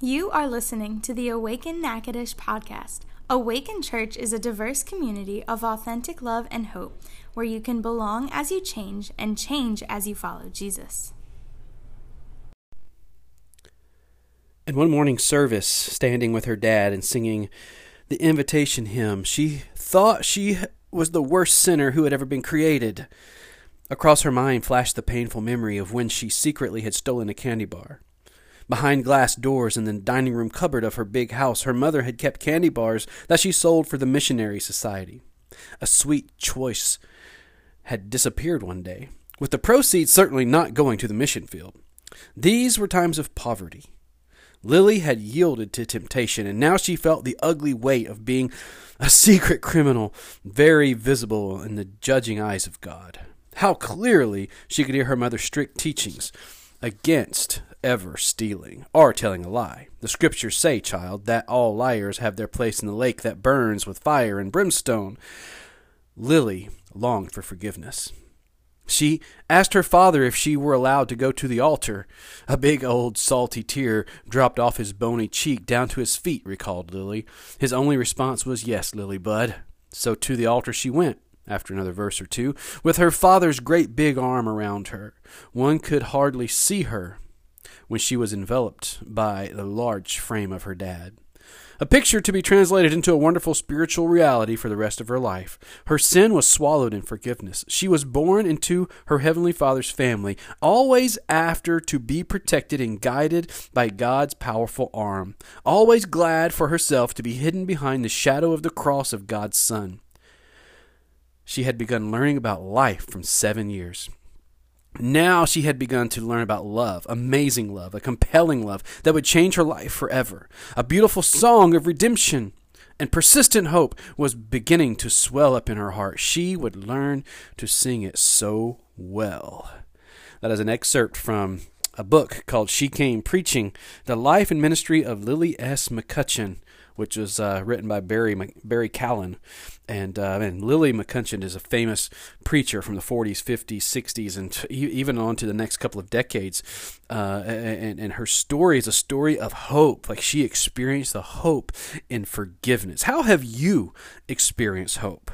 You are listening to the Awaken Natchitoches podcast. Awaken Church is a diverse community of authentic love and hope where you can belong as you change and change as you follow Jesus. In one morning service, standing with her dad and singing the invitation hymn, she thought she was the worst sinner who had ever been created. Across her mind flashed the painful memory of when she secretly had stolen a candy bar. Behind glass doors in the dining room cupboard of her big house, her mother had kept candy bars that she sold for the Missionary Society. A sweet choice had disappeared one day, with the proceeds certainly not going to the mission field. These were times of poverty. Lillie had yielded to temptation, and now she felt the ugly weight of being a secret criminal, very visible in the judging eyes of God. How clearly she could hear her mother's strict teachings against ever stealing or telling a lie. The scriptures say, child, that all liars have their place in the lake that burns with fire and brimstone. Lillie longed for forgiveness. She asked her father if she were allowed to go to the altar. A big old salty tear dropped off his bony cheek down to his feet, recalled Lillie. His only response was, Yes, Lillie Bud. So to the altar she went after another verse or two, with her father's great big arm around her. One could hardly see her when she was enveloped by the large frame of her dad. A picture to be translated into a wonderful spiritual reality for the rest of her life. Her sin was swallowed in forgiveness. She was born into her Heavenly Father's family, always after to be protected and guided by God's powerful arm, always glad for herself to be hidden behind the shadow of the cross of God's Son. She had begun learning about life from seven years. Now she had begun to learn about love, amazing love, a compelling love that would change her life forever. A beautiful song of redemption and persistent hope was beginning to swell up in her heart. She would learn to sing it so well. That is an excerpt from a book called She Came Preaching The Life and Ministry of Lillie S. McCutcheon which was uh, written by Barry Barry Callen, and uh, and Lillie McCutcheon is a famous preacher from the 40s, 50s, 60s, and t- even on to the next couple of decades. Uh, and and her story is a story of hope. Like she experienced the hope in forgiveness. How have you experienced hope?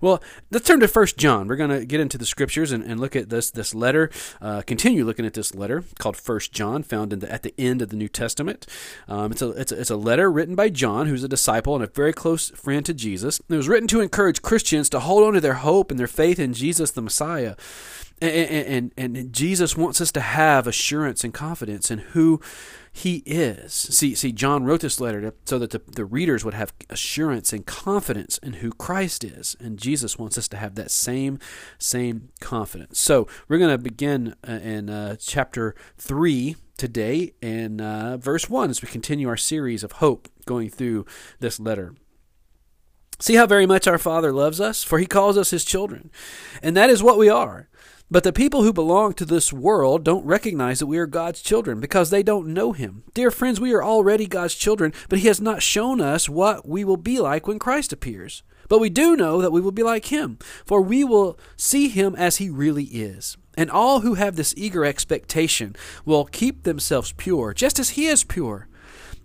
Well, let's turn to First John. We're going to get into the scriptures and, and look at this this letter. Uh, continue looking at this letter called First John, found in the, at the end of the New Testament. Um, it's, a, it's, a, it's a letter written by John, who's a disciple and a very close friend to Jesus. It was written to encourage Christians to hold on to their hope and their faith in Jesus the Messiah. And, and, and Jesus wants us to have assurance and confidence in who he is. See, see, John wrote this letter to, so that the, the readers would have assurance and confidence in who Christ is, and Jesus wants us to have that same same confidence. So we're going to begin uh, in uh, chapter three today, in uh, verse one, as we continue our series of hope going through this letter. See how very much our Father loves us, for He calls us His children, and that is what we are. But the people who belong to this world don't recognize that we are God's children because they don't know Him. Dear friends, we are already God's children, but He has not shown us what we will be like when Christ appears. But we do know that we will be like Him, for we will see Him as He really is. And all who have this eager expectation will keep themselves pure, just as He is pure.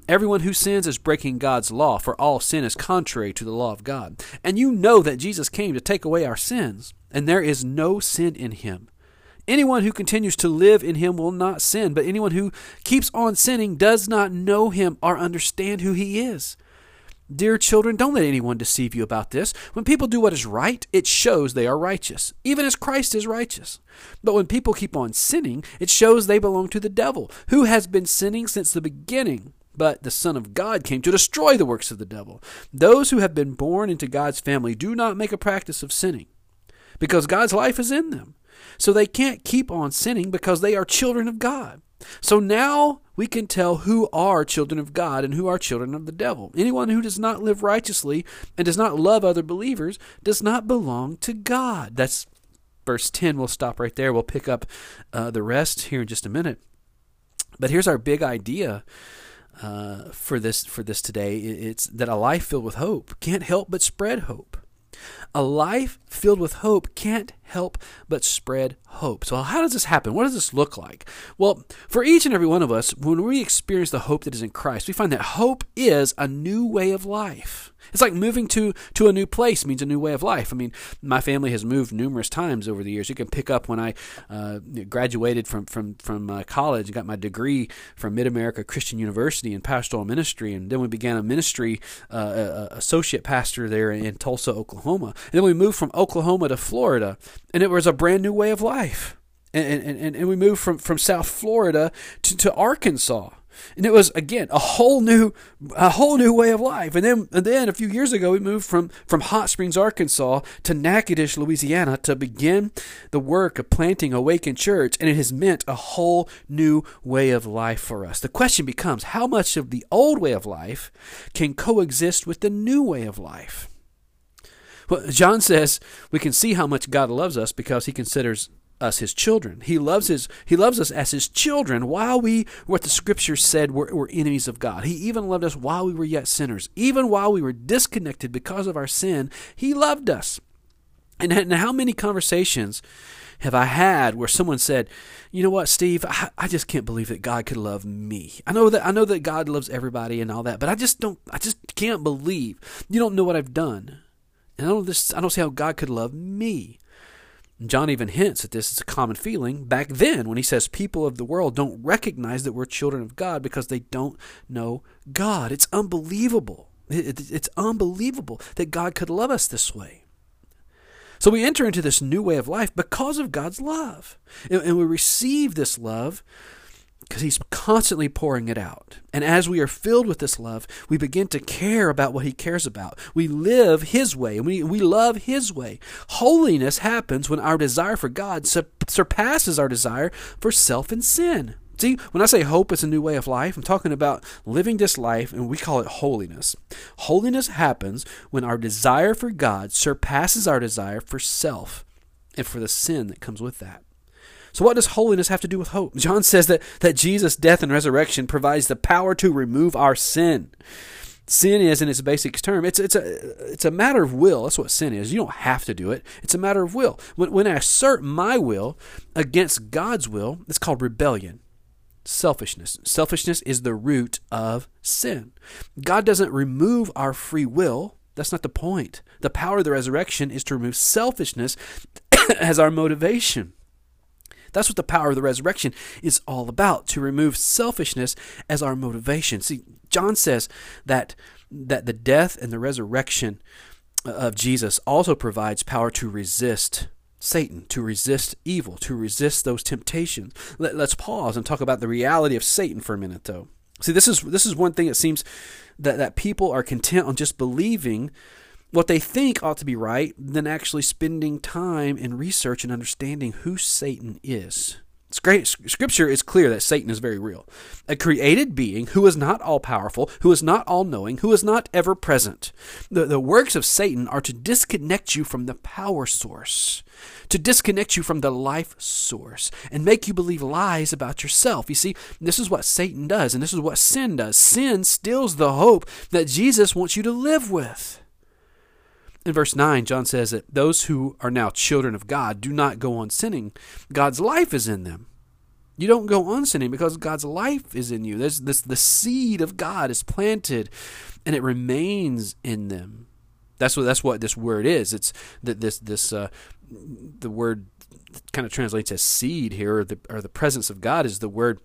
Everyone who sins is breaking God's law, for all sin is contrary to the law of God. And you know that Jesus came to take away our sins and there is no sin in him. Anyone who continues to live in him will not sin, but anyone who keeps on sinning does not know him or understand who he is. Dear children, don't let anyone deceive you about this. When people do what is right, it shows they are righteous, even as Christ is righteous. But when people keep on sinning, it shows they belong to the devil, who has been sinning since the beginning. But the Son of God came to destroy the works of the devil. Those who have been born into God's family do not make a practice of sinning because God's life is in them. So they can't keep on sinning because they are children of God. So now we can tell who are children of God and who are children of the devil. Anyone who does not live righteously and does not love other believers does not belong to God. That's verse 10. We'll stop right there. We'll pick up uh, the rest here in just a minute. But here's our big idea uh, for this for this today. It's that a life filled with hope can't help but spread hope. A life filled with hope can't help but spread hope. So, how does this happen? What does this look like? Well, for each and every one of us, when we experience the hope that is in Christ, we find that hope is a new way of life. It's like moving to, to a new place means a new way of life. I mean, my family has moved numerous times over the years. You can pick up when I uh, graduated from from from uh, college and got my degree from Mid America Christian University in pastoral ministry, and then we began a ministry uh, associate pastor there in Tulsa, Oklahoma. And then we moved from Oklahoma to Florida, and it was a brand new way of life. And, and, and we moved from, from South Florida to, to Arkansas. And it was again a whole new a whole new way of life. And then and then a few years ago we moved from from hot springs arkansas to natchitoches louisiana to begin the work of planting Awaken Church. And it has meant a whole new way of life for us. The question becomes how much of the old way of life can coexist with the new way of life well, John says we can see how much God loves us because he considers us his children. He loves his he loves us as his children while we what the scripture said were, were enemies of God. He even loved us while we were yet sinners. Even while we were disconnected because of our sin, he loved us. And, and how many conversations have I had where someone said, "You know what, Steve? I, I, just can't believe that God could love me. I know that I know that God loves everybody and all that, but I just don't. I just can't believe you don't know what I've done, and I don't. This, I don't see how God could love me." John even hints that this is a common feeling back then when he says people of the world don't recognize that we're children of God because they don't know God. It's unbelievable. It's unbelievable that God could love us this way. So we enter into this new way of life because of God's love. And we receive this love because He's constantly pouring it out. And as we are filled with this love, we begin to care about what He cares about. We live His way, and we, we love His way. Holiness happens when our desire for God surpasses our desire for self and sin. See, when I say hope is a new way of life, I'm talking about living this life, and we call it holiness. Holiness happens when our desire for God surpasses our desire for self and for the sin that comes with that. So, what does holiness have to do with hope? John says that, that Jesus' death and resurrection provides the power to remove our sin. Sin is, in its basic term, it's, it's, a, it's a matter of will. That's what sin is. You don't have to do it, it's a matter of will. When, when I assert my will against God's will, it's called rebellion selfishness. Selfishness is the root of sin. God doesn't remove our free will. That's not the point. The power of the resurrection is to remove selfishness as our motivation. That's what the power of the resurrection is all about to remove selfishness as our motivation. See, John says that that the death and the resurrection uh, of Jesus also provides power to resist Satan, to resist evil, to resist those temptations. Let, us pause and talk about the reality of Satan for a minute though. See, this is this is one thing it seems that, that people are content on just believing what they think ought to be right than actually spending time in research and understanding who Satan is. Great, Scripture is clear that Satan is very real. A created being who is not all powerful, who is not all knowing, who is not ever present. The, the works of Satan are to disconnect you from the power source, to disconnect you from the life source, and make you believe lies about yourself. You see, this is what Satan does, and this is what sin does. Sin steals the hope that Jesus wants you to live with. In verse 9, John says that those who are now children of God do not go on sinning. God's life is in them. You don't go on sinning because God's life is in you. There's this the seed of God is planted and it remains in them. That's what that's what this word is. It's that this this uh, the word kind of translates as seed here, or the or the presence of God is the word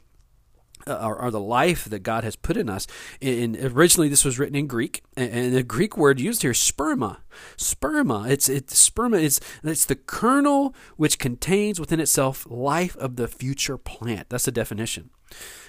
or, or, the life that God has put in us. In, originally, this was written in Greek, and the Greek word used here, sperma. Sperma. It's it's sperma. It's it's the kernel which contains within itself life of the future plant. That's the definition.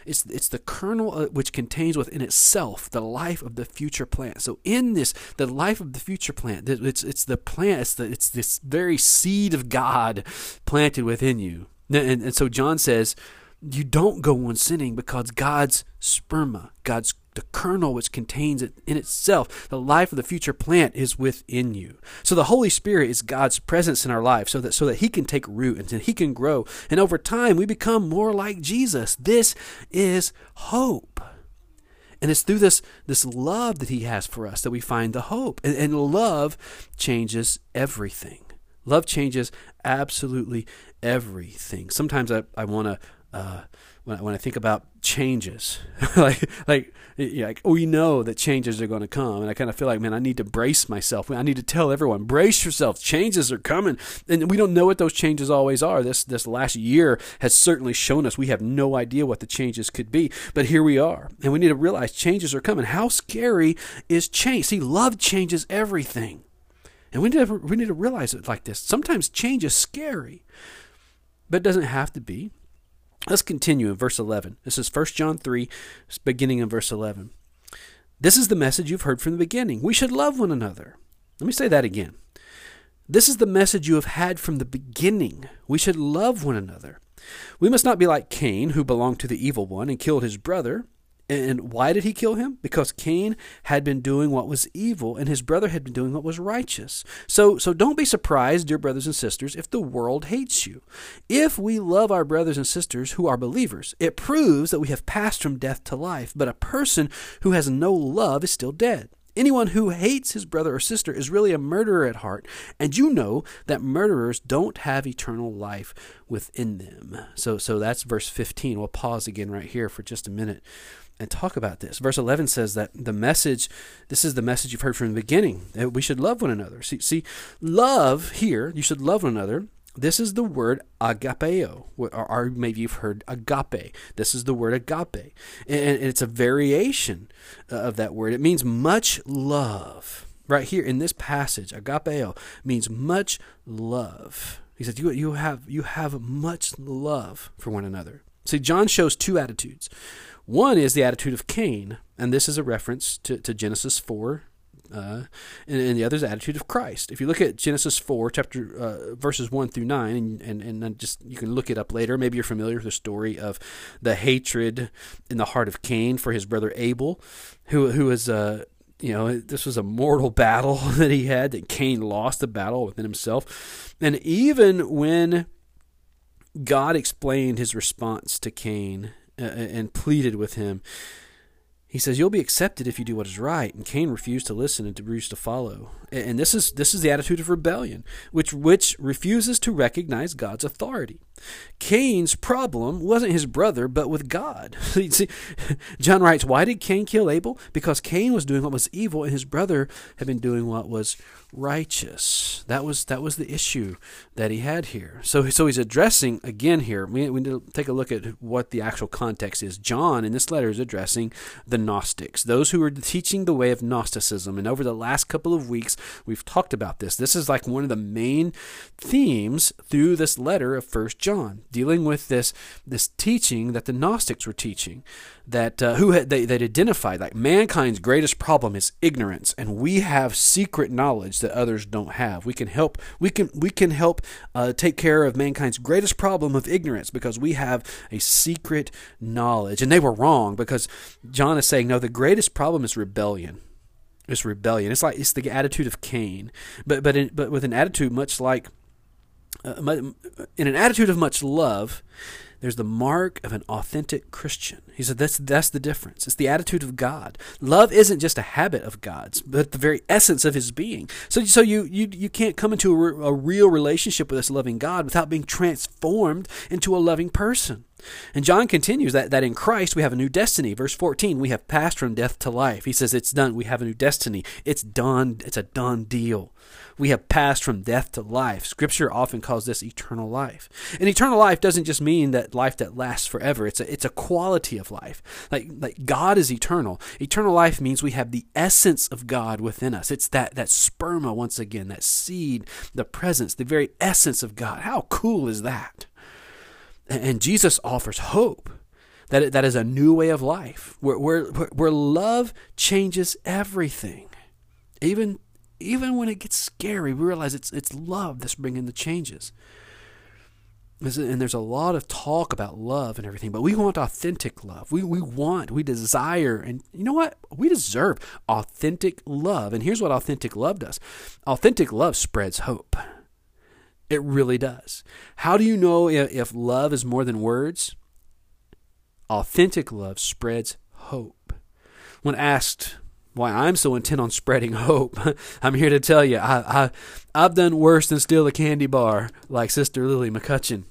It's it's the kernel uh, which contains within itself the life of the future plant. So in this, the life of the future plant, it's it's the plant. It's the it's this very seed of God planted within you. And, and so John says you don't go on sinning because God's sperma, God's the kernel which contains it in itself, the life of the future plant is within you. So the Holy Spirit is God's presence in our life so that so that he can take root and he can grow. And over time we become more like Jesus. This is hope. And it's through this, this love that He has for us that we find the hope. And, and love changes everything. Love changes absolutely everything. Sometimes I, I want to, uh, when, I, when I think about changes, like, like, like we know that changes are going to come. And I kind of feel like, man, I need to brace myself. I need to tell everyone, brace yourself. Changes are coming. And we don't know what those changes always are. This, this last year has certainly shown us we have no idea what the changes could be. But here we are. And we need to realize changes are coming. How scary is change? See, love changes everything. And we need, to, we need to realize it like this. Sometimes change is scary, but it doesn't have to be. Let's continue in verse 11. This is 1 John 3, beginning in verse 11. This is the message you've heard from the beginning. We should love one another. Let me say that again. This is the message you have had from the beginning. We should love one another. We must not be like Cain, who belonged to the evil one and killed his brother. And why did he kill him? Because Cain had been doing what was evil and his brother had been doing what was righteous. So so don't be surprised, dear brothers and sisters, if the world hates you. If we love our brothers and sisters who are believers, it proves that we have passed from death to life. But a person who has no love is still dead. Anyone who hates his brother or sister is really a murderer at heart, and you know that murderers don't have eternal life within them. So so that's verse 15. We'll pause again right here for just a minute and talk about this. Verse 11 says that the message, this is the message you've heard from the beginning, that we should love one another. See, see love here, you should love one another. This is the word agapeo, or, or maybe you've heard agape. This is the word agape. And it's a variation uh, of that word. It means much love. Right here in this passage, agapeo means much love. He says, you, you, have, you have much love for one another. See, John shows two attitudes. One is the attitude of Cain, and this is a reference to, to Genesis 4. Uh, and, and, the other is the attitude of Christ. If you look at Genesis 4, chapter uh, verses 1 through 9, and, and, and just you can look it up later. Maybe you're familiar with the story of the hatred in the heart of Cain for his brother Abel, who who was uh, you know, this was a mortal battle that he had, that Cain lost the battle within himself. And even when God explained his response to Cain uh, and pleaded with him. He says, "You'll be accepted if you do what is right." And Cain refused to listen and refused to follow. And this is this is the attitude of rebellion, which which refuses to recognize God's authority. Cain's problem wasn't his brother, but with God. See, John writes, Why did Cain kill Abel? Because Cain was doing what was evil, and his brother had been doing what was righteous. That was that was the issue that he had here. So so he's addressing again here. We, we need to take a look at what the actual context is. John in this letter is addressing the Gnostics, those who were teaching the way of Gnosticism. And over the last couple of weeks, we've talked about this. This is like one of the main themes through this letter of First John, dealing with this this teaching that the Gnostics were teaching, that uh, who had, they that identified like mankind's greatest problem is ignorance, and we have secret knowledge that others don't have. We can help we can we can help uh, take care of mankind's greatest problem of ignorance because we have a secret knowledge, and they were wrong because John is saying no, the greatest problem is rebellion. It's rebellion. It's like it's the attitude of Cain, but but in, but with an attitude much like uh, in an attitude of much love, there's the mark of an authentic Christian. He said that's that's the difference. It's the attitude of God. Love isn't just a habit of God's, but the very essence of His being. So so you you you can't come into a, a real relationship with this loving God without being transformed into a loving person. And John continues that, that in Christ we have a new destiny. Verse 14, we have passed from death to life. He says it's done. We have a new destiny. It's done. It's a done deal. We have passed from death to life. Scripture often calls this eternal life. And eternal life doesn't just mean that life that lasts forever. It's a, it's a quality of life. Like, like God is eternal. Eternal life means we have the essence of God within us. It's that, that sperma, once again, that seed, the presence, the very essence of God. How cool is that? And Jesus offers hope. That, that is a new way of life where, where, where love changes everything, even even when it gets scary, we realize it's it's love that's bringing the changes. And there's a lot of talk about love and everything, but we want authentic love. We we want, we desire, and you know what? We deserve authentic love. And here's what authentic love does: authentic love spreads hope. It really does. How do you know if love is more than words? Authentic love spreads hope. When asked why I'm so intent on spreading hope, I'm here to tell you I, I, I've done worse than steal a candy bar, like Sister Lillie McCutcheon.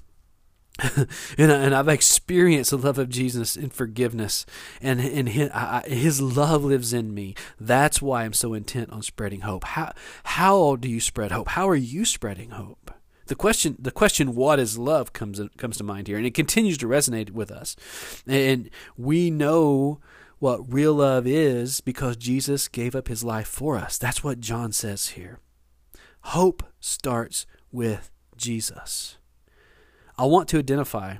and, and I've experienced the love of Jesus in forgiveness, and, and his, I, his love lives in me. That's why I'm so intent on spreading hope. How, how do you spread hope? How are you spreading hope? The question, the question, what is love, comes comes to mind here, and it continues to resonate with us. And we know what real love is because Jesus gave up His life for us. That's what John says here. Hope starts with Jesus. I want to identify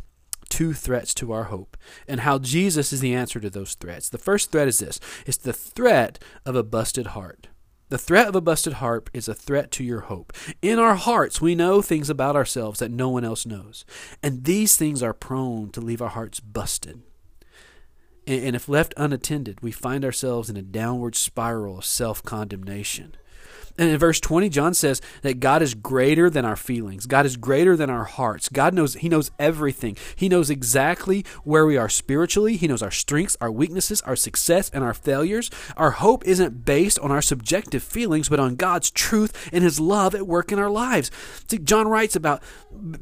two threats to our hope and how Jesus is the answer to those threats. The first threat is this it's the threat of a busted heart. The threat of a busted harp is a threat to your hope. In our hearts, we know things about ourselves that no one else knows. And these things are prone to leave our hearts busted. And if left unattended, we find ourselves in a downward spiral of self condemnation. And in verse 20, John says that God is greater than our feelings. God is greater than our hearts. God knows, He knows everything. He knows exactly where we are spiritually. He knows our strengths, our weaknesses, our success, and our failures. Our hope isn't based on our subjective feelings, but on God's truth and His love at work in our lives. See, John writes about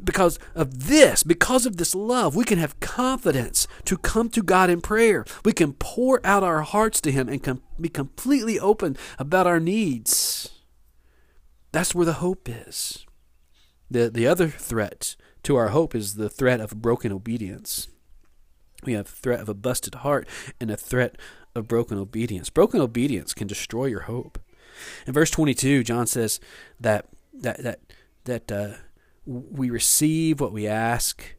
because of this, because of this love, we can have confidence to come to God in prayer. We can pour out our hearts to Him and be completely open about our needs. That's where the hope is. The, the other threat to our hope is the threat of broken obedience. We have a threat of a busted heart and a threat of broken obedience. Broken obedience can destroy your hope. In verse 22, John says that that that that uh, we receive what we ask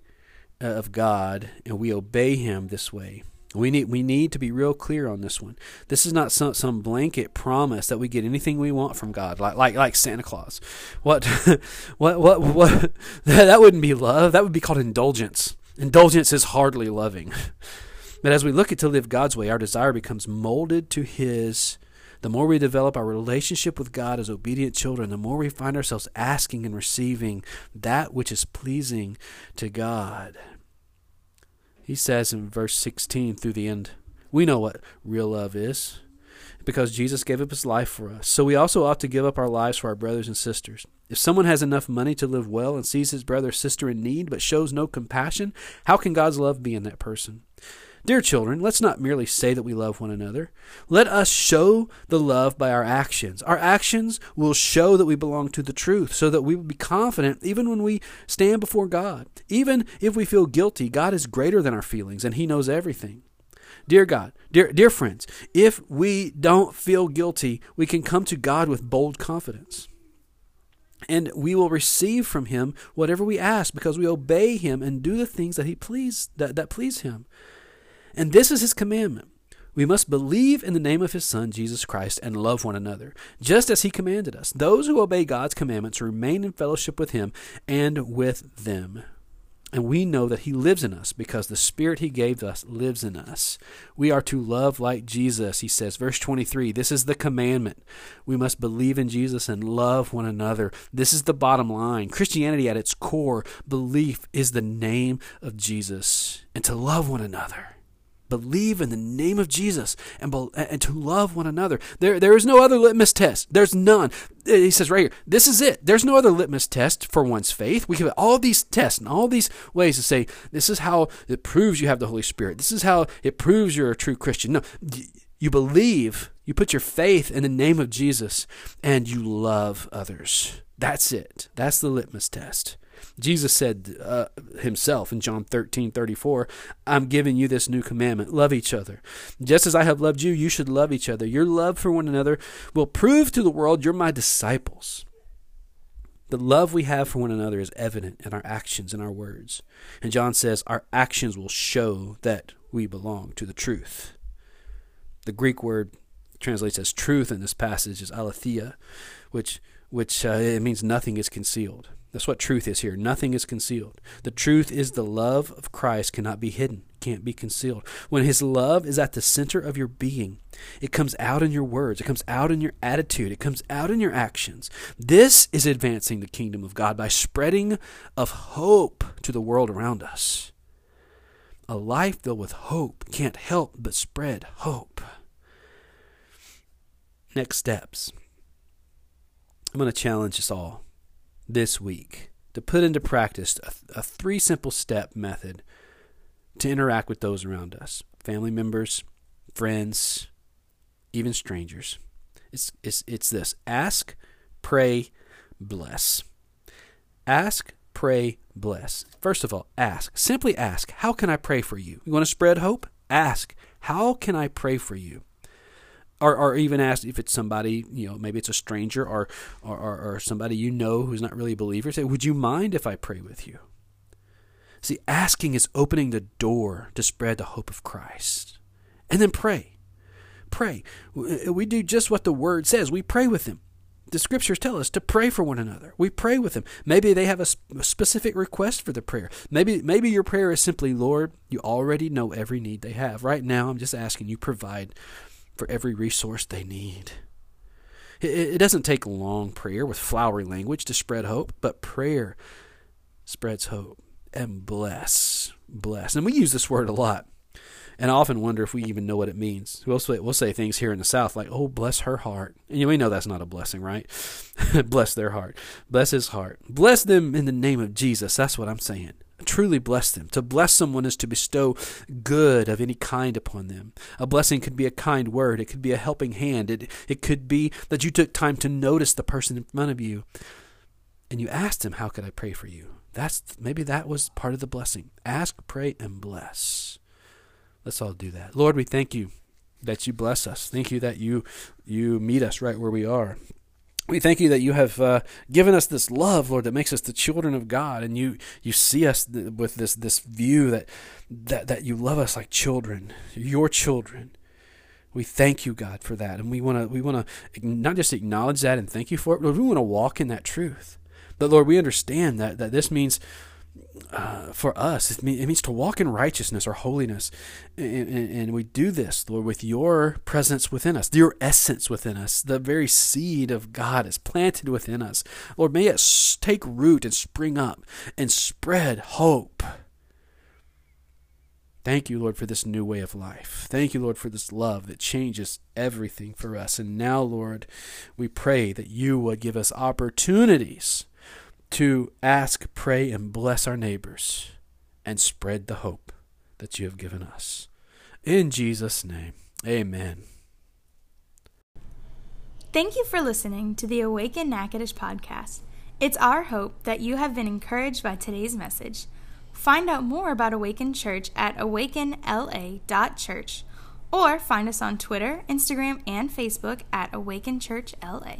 uh, of God and we obey Him this way. We need we need to be real clear on this one. This is not some some blanket promise that we get anything we want from God, like like like Santa Claus. What what what what that wouldn't be love. That would be called indulgence. Indulgence is hardly loving. But as we look at to live God's way, our desire becomes molded to His. The more we develop our relationship with God as obedient children, the more we find ourselves asking and receiving that which is pleasing to God. He says in verse 16 through the end, we know what real love is because Jesus gave up his life for us. So we also ought to give up our lives for our brothers and sisters. If someone has enough money to live well and sees his brother or sister in need but shows no compassion, how can God's love be in that person? Dear children, let's not merely say that we love one another. Let us show the love by our actions. Our actions will show that we belong to the truth, so that we will be confident even when we stand before God. Even if we feel guilty, God is greater than our feelings, and He knows everything. Dear God, dear, dear friends, if we don't feel guilty, we can come to God with bold confidence. And we will receive from him whatever we ask because we obey him and do the things that he please that, that please him. And this is his commandment. We must believe in the name of his Son, Jesus Christ, and love one another, just as he commanded us. Those who obey God's commandments remain in fellowship with him and with them. And we know that he lives in us because the Spirit he gave us lives in us. We are to love like Jesus, he says. Verse 23 this is the commandment. We must believe in Jesus and love one another. This is the bottom line. Christianity, at its core, belief is the name of Jesus and to love one another believe in the name of Jesus and, be, and to love one another. There, there is no other litmus test. There's none. Uh, he says right here, this is it. There's no other litmus test for one's faith. We have all these tests and all these ways to say, this is how it proves you have the Holy Spirit. This is how it proves you're a true Christian. No, you believe, you put your faith in the name of Jesus, and you love others. That's it. That's the litmus test. Jesus said uh, himself in John 13 34, I'm giving you this new commandment love each other. Just as I have loved you, you should love each other. Your love for one another will prove to the world you're my disciples. The love we have for one another is evident in our actions and our words. And John says our actions will show that we belong to the truth. The Greek word translates as truth in this passage is aletheia, which which uh, it means nothing is concealed. That's what truth is here. Nothing is concealed. The truth is the love of Christ cannot be hidden, can't be concealed. When his love is at the center of your being, it comes out in your words, it comes out in your attitude, it comes out in your actions. This is advancing the kingdom of God by spreading of hope to the world around us. A life filled with hope can't help but spread hope. next steps. I'm going to challenge us all this week to put into practice a, a three simple step method to interact with those around us family members, friends, even strangers. It's, it's, it's this ask, pray, bless. Ask, pray, bless. First of all, ask. Simply ask, How can I pray for you? You want to spread hope? Ask, How can I pray for you? Or, or even ask if it's somebody, you know, maybe it's a stranger or, or, or, somebody you know who's not really a believer. Say, Would you mind if I pray with you? See, asking is opening the door to spread the hope of Christ. And then pray. Pray. We do just what the word says. We pray with them the scriptures tell us to pray for one another. We pray with them. Maybe they have a, specific request for the prayer. Maybe maybe your prayer is simply, Lord, you already know every need they have. Right now, I'm just asking you provide for every resource they need. It, it doesn't take long prayer with flowery language to spread hope, but prayer spreads hope and bless, bless. And we use this word a lot. And I often wonder if we even know what it means. We'll say, we'll say things here in the South like, oh, bless her heart. And we know that's not a blessing, right? bless their heart. Bless his heart. Bless them in the name of Jesus. That's what I'm saying. Truly bless them. To bless someone is to bestow good of any kind upon them. A blessing could be a kind word. It could be a helping hand. It, it could be that you took time to notice the person in front of you and you asked him, How could I pray for you? That's maybe that was part of the blessing. Ask, pray, and bless. Let's all do that. Lord, we thank you that you bless us. Thank you that you you meet us right where we are. We thank you that you have uh, given us this love, Lord, that makes us the children of God, and you you see us th- with this this view that that that you love us like children, your children. We thank you, God, for that, and we want to we want to not just acknowledge that and thank you for it, but we want to walk in that truth. But Lord, we understand that that this means uh, for us. It, mean, it, means to walk in righteousness or holiness. And, and, and, we do this, Lord, with your presence within us, your essence within us. The very seed of God is planted within us. Lord, may it take root and spring up and spread hope. Thank you, Lord, for this new way of life. Thank you, Lord, for this love that changes everything for us. And now, Lord, we pray that you would give us opportunities to ask, pray, and bless our neighbors and spread the hope that you have given us. In Jesus' name, amen. Thank you for listening to the Awaken Natchitoches podcast. It's our hope that you have been encouraged by today's message. Find out more about Awaken Church at awakenla.church or find us on Twitter, Instagram, and Facebook at Awaken Church LA.